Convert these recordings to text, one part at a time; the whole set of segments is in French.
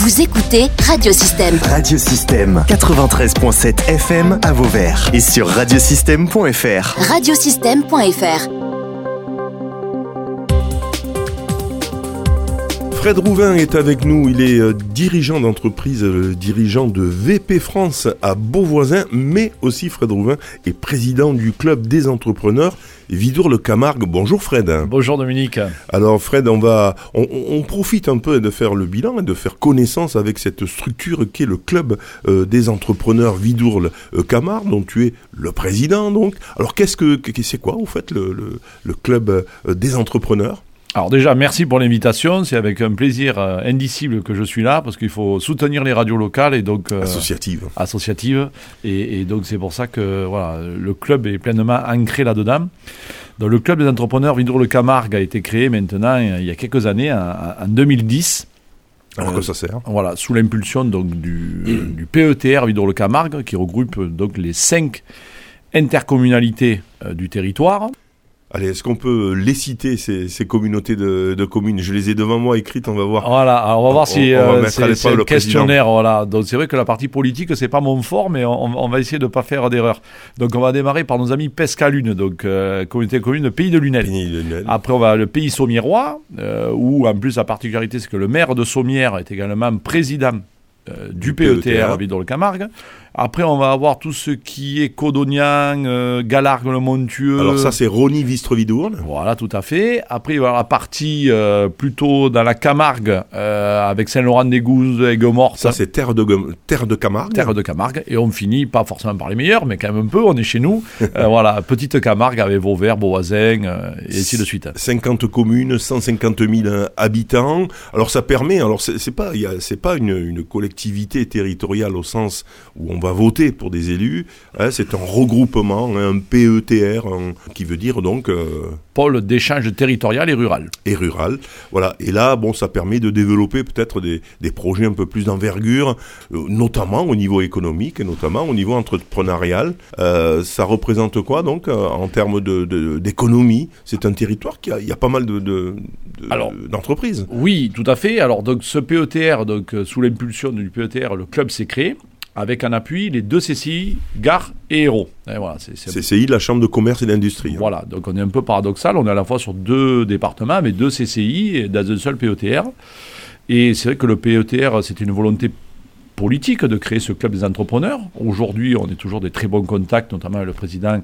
Vous écoutez Radiosystème. Radiosystème 93.7 FM à Vauvert et sur radiosystème.fr. Radiosystème.fr. Fred Rouvain est avec nous, il est euh, dirigeant d'entreprise, euh, dirigeant de VP France à Beauvoisin, mais aussi Fred Rouvain est président du club des entrepreneurs Vidour-le-Camargue. Bonjour Fred. Bonjour Dominique. Alors Fred, on va, on, on profite un peu de faire le bilan et de faire connaissance avec cette structure qui est le club euh, des entrepreneurs Vidour-le-Camargue, dont tu es le président donc. Alors qu'est-ce que, c'est quoi en fait le, le, le club des entrepreneurs? Alors déjà, merci pour l'invitation. C'est avec un plaisir euh, indicible que je suis là parce qu'il faut soutenir les radios locales et donc euh, associatives. Associatives. Et, donc c'est pour ça que voilà, le club est pleinement ancré là-dedans. Donc le club des entrepreneurs Vidour-le-Camargue a été créé maintenant il y a quelques années, en, 2010. Alors que ça sert? Voilà, sous l'impulsion donc du, du PETR Vidour-le-Camargue qui regroupe donc les cinq intercommunalités euh, du territoire. Allez, est-ce qu'on peut les citer, ces, ces communautés de, de, communes? Je les ai devant moi écrites, on va voir. Voilà, alors on va voir si euh, c'est le questionnaire. Voilà. Donc c'est vrai que la partie politique, c'est pas mon fort, mais on, on va essayer de ne pas faire d'erreur. Donc on va démarrer par nos amis Pescalune, donc euh, communauté commune de Pays de Lunel. Après on va le Pays Saumièrois, euh, où en plus la particularité c'est que le maire de Saumière est également président euh, du, PETR, PETR. dans le Camargue. Après, on va avoir tout ce qui est Codonian, euh, Galargue-le-Montueux. Alors ça, c'est Rony Vistrevidourne. Voilà, tout à fait. Après, il va y avoir la partie euh, plutôt dans la Camargue, euh, avec Saint-Laurent-des-Gouzes, Aigues-Mortes. Ça, c'est terre de, terre de Camargue. Terre de Camargue. Et on finit, pas forcément par les meilleurs, mais quand même un peu, on est chez nous. voilà, petite Camargue avec Vauvert, Beauvoisin, et ainsi de suite. 50 communes, 150 000 habitants. Alors ça permet, alors c'est pas, c'est pas une, une collectivité territoriale au sens où on va voter pour des élus. Hein, c'est un regroupement, un PETR, qui veut dire donc... Euh, Pôle d'échange territorial et rural. Et rural, voilà. Et là, bon, ça permet de développer peut-être des, projets un peu plus d'envergure, euh, notamment au niveau économique et notamment au niveau entrepreneurial. Euh, ça représente quoi donc en termes d'économie de, C'est un territoire qui a, il y a pas mal de, d'entreprises. oui, tout à fait. Alors donc ce PETR, donc sous l'impulsion du PETR, le club s'est créé avec un appui les deux CCI, Gare et Hérault. voilà, CCI, la Chambre de commerce et d'industrie. Hein. Voilà, donc on est un peu paradoxal, on est à la fois sur deux départements, mais deux CCI et dans un seul PETR. Et c'est vrai que le PETR, c'était une volonté politique de créer ce club des entrepreneurs. Aujourd'hui, on est toujours des très bons contacts, notamment le président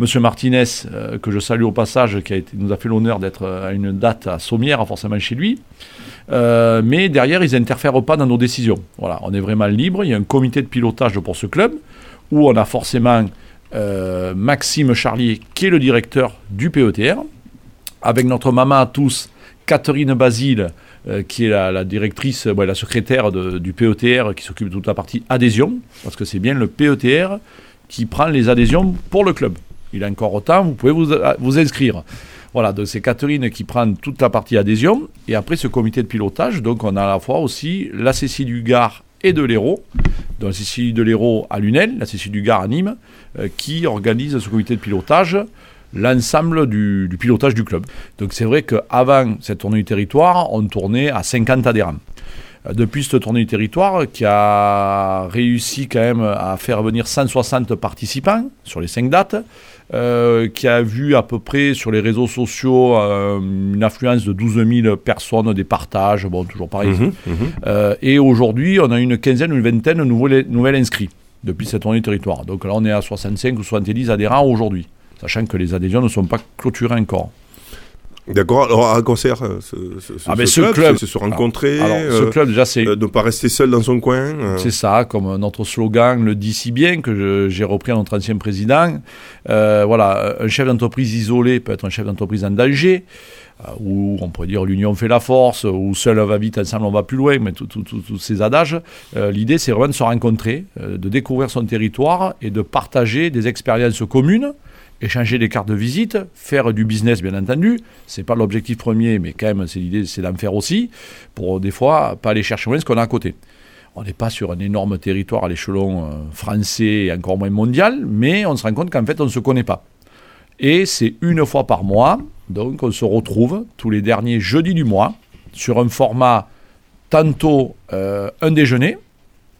M. Martinez, euh, que je salue au passage, qui nous a fait l'honneur d'être à une date à Sommières, forcément chez lui. Euh, mais derrière, ils n'interfèrent pas dans nos décisions. Voilà, on est vraiment libre. Il y a un comité de pilotage pour ce club où on a forcément euh, Maxime Charlier, qui est le directeur du PETR, avec notre maman à tous, Catherine Basile, euh, qui est la, directrice, la secrétaire du PETR, qui s'occupe de toute la partie adhésion, parce que c'est bien le PETR qui prend les adhésions pour le club. Il a encore autant, vous pouvez vous, vous inscrire. Voilà, donc c'est Catherine qui prend toute la partie adhésion, et après ce comité de pilotage, donc on a à la fois aussi la Cécile du Gard et de l'Hérault, donc la Cécile de l'Hérault à Lunel, la Cécile du Gard à Nîmes, euh, qui organise ce comité de pilotage l'ensemble du, pilotage du club. Donc c'est vrai qu'avant cette tournée du territoire, on tournait à 50 adhérents. Euh, depuis cette tournée du territoire, qui a réussi quand même à faire venir 160 participants sur les 5 dates, euh, qui a vu à peu près sur les réseaux sociaux euh, une affluence de 12 000 personnes, des partages, bon, toujours pareil. Mhm, mhm. et aujourd'hui, on a une quinzaine ou une vingtaine de nouvelles inscrits depuis cette tournée du territoire. Donc là, on est à 65 ou 70 adhérents aujourd'hui sachant que les adhésions ne sont pas clôturées encore. D'accord. Alors à quoi sert euh, ce, ah ben, ce, club, C'est se rencontrer. Alors, ce euh, club déjà c'est euh, de ne pas rester seul dans son coin. C'est ça, comme notre slogan le dit si bien que j'ai repris à notre ancien président. voilà, un chef d'entreprise isolé peut être un chef d'entreprise en danger. Ou on pourrait dire l'union fait la force, ou seul va vite, ensemble on va plus loin, mais tous ces adages. L'idée c'est vraiment de se rencontrer, de découvrir son territoire et de partager des expériences communes échanger des cartes de visite, faire du business bien entendu, c'est pas l'objectif premier, mais quand même c'est l'idée c'est d'en faire aussi, pour des fois pas aller chercher moins ce qu'on a à côté. On n'est pas sur un énorme territoire à l'échelon euh, français et encore moins mondial, mais on se rend compte qu'en fait on ne se connaît pas. Et c'est une fois par mois, donc on se retrouve tous les derniers jeudis du mois sur un format tantôt euh, un déjeuner,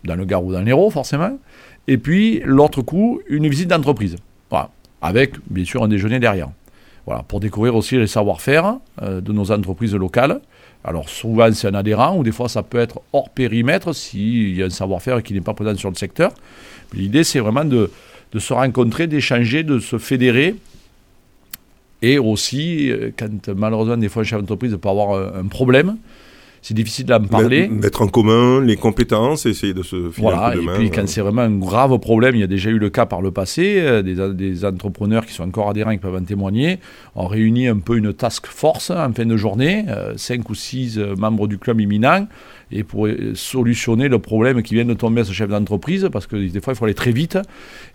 dans le Gard ou dans l'Hérault forcément, et puis l'autre coup, une visite d'entreprise. Avec bien sûr un déjeuner derrière. Voilà, pour découvrir aussi les savoir-faire euh, de nos entreprises locales. Alors souvent c'est un adhérent, ou des fois ça peut être hors périmètre s'il y a un savoir-faire qui n'est pas présent sur le secteur. L'idée c'est vraiment de, se rencontrer, d'échanger, de se fédérer. Et aussi, euh, quand malheureusement des fois un chef d'entreprise peut avoir un, un problème, c'est difficile d'en parler. Mettre en commun les compétences, essayer de se filer voilà, un coup de et main. puis quand c'est vraiment un grave problème, il y a déjà eu le cas par le passé, euh, des, des entrepreneurs qui sont encore adhérents qui peuvent en témoigner. On réunit un peu une task force en fin de journée, euh, cinq ou six euh, membres du club imminent, et pour euh, solutionner le problème qui vient de tomber à ce chef d'entreprise, parce que des fois il faut aller très vite,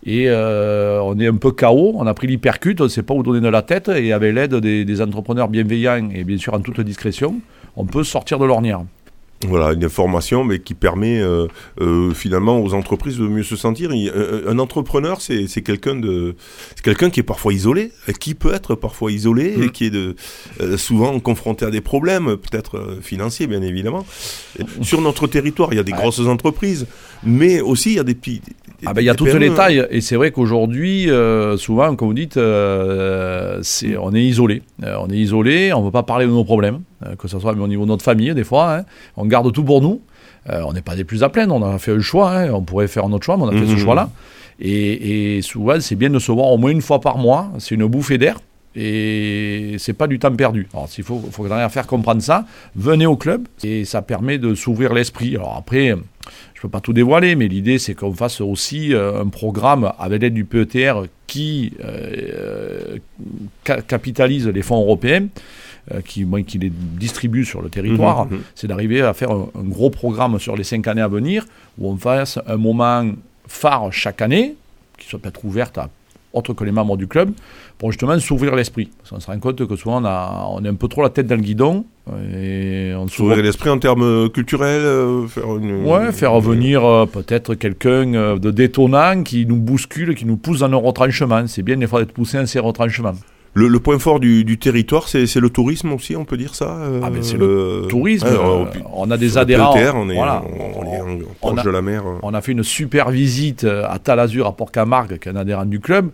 et euh, on est un peu chaos, on a pris l'hypercute, on ne sait pas où donner de la tête, et avec l'aide des, des entrepreneurs bienveillants et bien sûr en toute discrétion, on peut sortir de l'ornière. Voilà, une information mais qui permet euh, euh, finalement aux entreprises de mieux se sentir. Il- un, un entrepreneur, c'est quelqu'un de, c'est quelqu'un qui est parfois isolé, euh, qui peut être parfois isolé Mm. et qui est de, euh, souvent confronté à des problèmes, peut-être euh, financiers bien évidemment. Sur notre territoire, il y a des Ouais. grosses entreprises, mais aussi il y a des petits. des- Ah ben, il y a toutes PME, les hein. tailles et c'est vrai qu'aujourd'hui, euh, souvent, comme vous dites, euh, c'est, on est isolé. Euh, on est isolé, on ne veut pas parler de nos problèmes, euh, que ce soit au niveau de notre famille des fois. hein. On garde tout pour nous. Euh, on n'est pas des plus à plaindre, on a fait un choix, hein. on pourrait faire un autre choix, mais on a fait Mhm. ce choix-là. Et, et souvent, c'est bien de se voir au moins une fois par mois, c'est une bouffée d'air. Et c'est pas du temps perdu. Alors, s'il faut, faut à faire comprendre ça, venez au club et ça permet de s'ouvrir l'esprit. Alors après, je peux pas tout dévoiler, mais l'idée c'est qu'on fasse aussi euh, un programme avec l'aide du PETR qui euh, ca- capitalise les fonds européens, euh, qui, bon, qui les distribue sur le territoire. Mhm, mhm. C'est d'arriver à faire un, un gros programme sur les cinq années à venir où on fasse un moment phare chaque année, qui soit peut-être ouverte à autres que les membres du club, pour justement s'ouvrir l'esprit. Parce qu'on se rend compte que souvent on, a, on est un peu trop la tête dans le guidon et on S'ouvrir l'esprit en termes culturels, euh, faire une. Ouais, faire venir euh, peut-être quelqu'un euh, de détonnant qui nous bouscule, qui nous pousse dans nos retranchements. C'est bien des fois d'être poussé dans ces retranchements. Le, le point fort du, du territoire, c'est le tourisme aussi, on peut dire ça. euh, Ah ben, c'est le Tourisme, ouais, euh, euh, puis on a des adhérents. On est, voilà. on, on est en- On proche a- de la mer. euh. On a fait une super visite euh, à Talazur, à Port-Camargue, qui est un adhérent du club,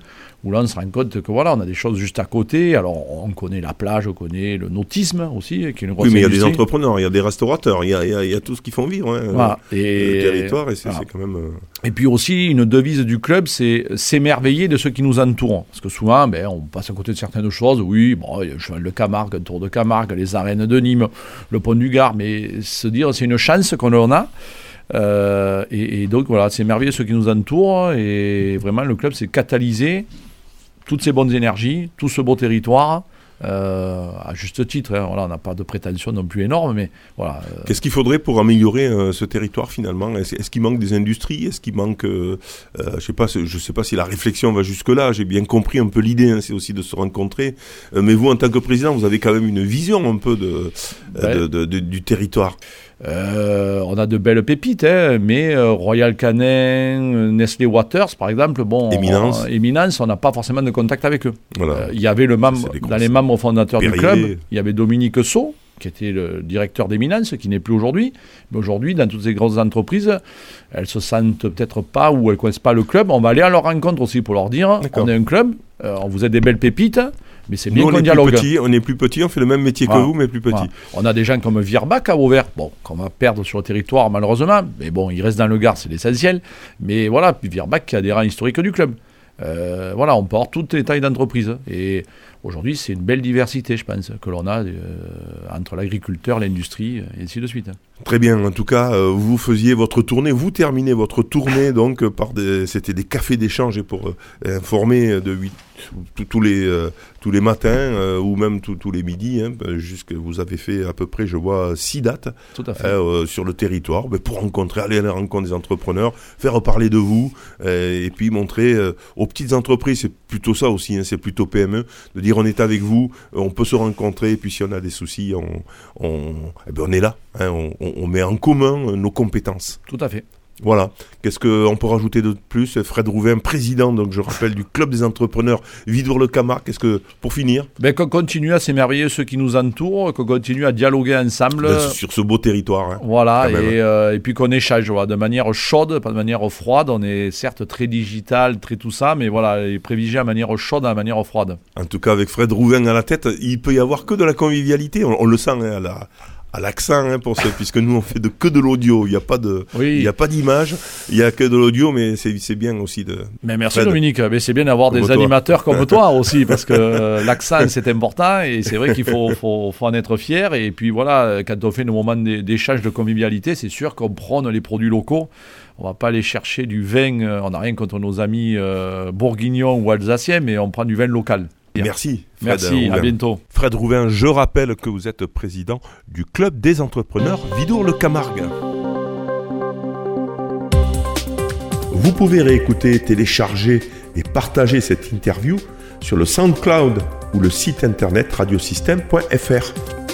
où là on se rend compte que voilà, on a des choses juste à côté. Alors on connaît la plage, on connaît le nautisme aussi, qui est une grosse Oui, mais il y a des entrepreneurs, il y a des restaurateurs, il y a, il y a- il y a tout ce qu'ils font vivre. hein, Voilà. le territoire, et c'est voilà. quand même. Et puis aussi, une devise du club, c'est s'émerveiller de ceux qui nous entourent. Parce que souvent, ben, on passe à côté de certaines choses. Oui, bon, le cheval de Camargue, un tour de Camargue, les arènes de Nîmes, le pont du Gard. Mais se dire, c'est une chance qu'on en a. Euh, et, et donc, voilà, s'émerveiller de ceux qui nous entourent. Et vraiment, le club, c'est catalyser toutes ces bonnes énergies, tout ce beau territoire. Euh, à juste titre, hein. voilà, on n'a pas de prétention non plus énorme, mais voilà, euh, Qu'est-ce qu'il faudrait pour améliorer euh, ce territoire finalement? Est-ce qu'il manque des industries? Est-ce qu'il manque, je sais pas, je sais pas si la réflexion va jusque là. J'ai bien compris un peu l'idée, hein, c'est aussi de se rencontrer. Mais vous, en tant que président, vous avez quand même une vision un peu de, de- de- de- du territoire. Euh, on a de belles pépites, hein, mais euh, Royal Canin, euh, Nestlé Waters, par exemple, bon, Éminence. on- Éminence, on n'a pas forcément de contact avec eux. Voilà. Euh, Il y avait le membre, dans les membres fondateurs du club, il y avait Dominique Sceau, qui était le directeur d'Éminence, qui n'est plus aujourd'hui. Mais aujourd'hui, dans toutes ces grosses entreprises, elles se sentent peut-être pas ou elles ne connaissent pas le club. On va aller à leur rencontre aussi pour leur dire on est un club, euh, on vous êtes des belles pépites, mais c'est bien qu'on est plus dialogue. petits, on est plus petits, on fait le même métier Voilà. que vous, mais plus. Voilà. On a des gens comme Virbach à Vauvert, bon, qu'on va perdre sur le territoire malheureusement, mais bon, il reste dans le Gard, c'est l'essentiel. Mais voilà, puis qui est adhérent historique du club. Euh, voilà, on porte toutes les tailles d'entreprise. Et aujourd'hui, c'est une belle diversité, je pense, que l'on a euh, entre l'agriculteur, l'industrie, et ainsi de suite. Très bien. En tout cas, euh, vous faisiez votre tournée, vous terminez votre tournée donc par des, c'était des cafés d'échange et pour euh, informer de tous- les tous les matins ou même tous les midis. Hein, jusque vous avez fait à peu près, je vois, six dates Tout à fait. sur le territoire ben, pour rencontrer, aller à la rencontre des entrepreneurs, faire parler de vous et puis montrer aux petites entreprises, c'est plutôt ça aussi, hein, c'est plutôt PME, de dire on est avec vous, euh, on peut se rencontrer et puis si on a des soucis, on, eh ben, est là, hein, on, on- on met en commun euh, nos compétences. Tout à fait. Voilà. Qu'est-ce qu'on peut rajouter de plus? Fred Rouvain, président, donc je rappelle, du Club des entrepreneurs Vidour-le-Camargue. Qu'est-ce que, pour finir? Ben, Qu'on continue à s'émerveiller ceux qui nous entourent, qu'on continue à dialoguer ensemble. Ben, sur ce beau territoire. Hein, voilà, et, euh, et, puis qu'on échange voilà, de manière chaude, pas de manière froide. On est certes très digital, très tout ça, mais voilà, et privilégier à manière chaude, à manière froide. En tout cas, avec Fred Rouvain à la tête, il peut y avoir que de la convivialité. On, le sent hein, à la à l'accent hein, pour ce, puisque nous on fait de, que de l'audio. Il n'y a pas de, il y a pas d'image, il y a que de l'audio, mais c'est bien aussi de. Mais merci Dominique. Mais c'est bien d'avoir des animateurs comme toi aussi, parce que l'accent c'est important et c'est vrai qu'il faut, faut, faut, en être fier. Et puis voilà, quand on fait nos moments d'échange de convivialité, c'est sûr qu'on prône les produits locaux. On va pas aller chercher du vin. Euh, on n'a rien contre nos amis euh, bourguignons ou alsaciens, mais on prend du vin local. Merci. Fred Merci, à bientôt. Fred Rouvain, je rappelle que vous êtes président du Club des entrepreneurs Vidour-le-Camargue. Vous pouvez réécouter, télécharger et partager cette interview sur le SoundCloud ou le site internet radiosystème.fr.